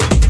Okay.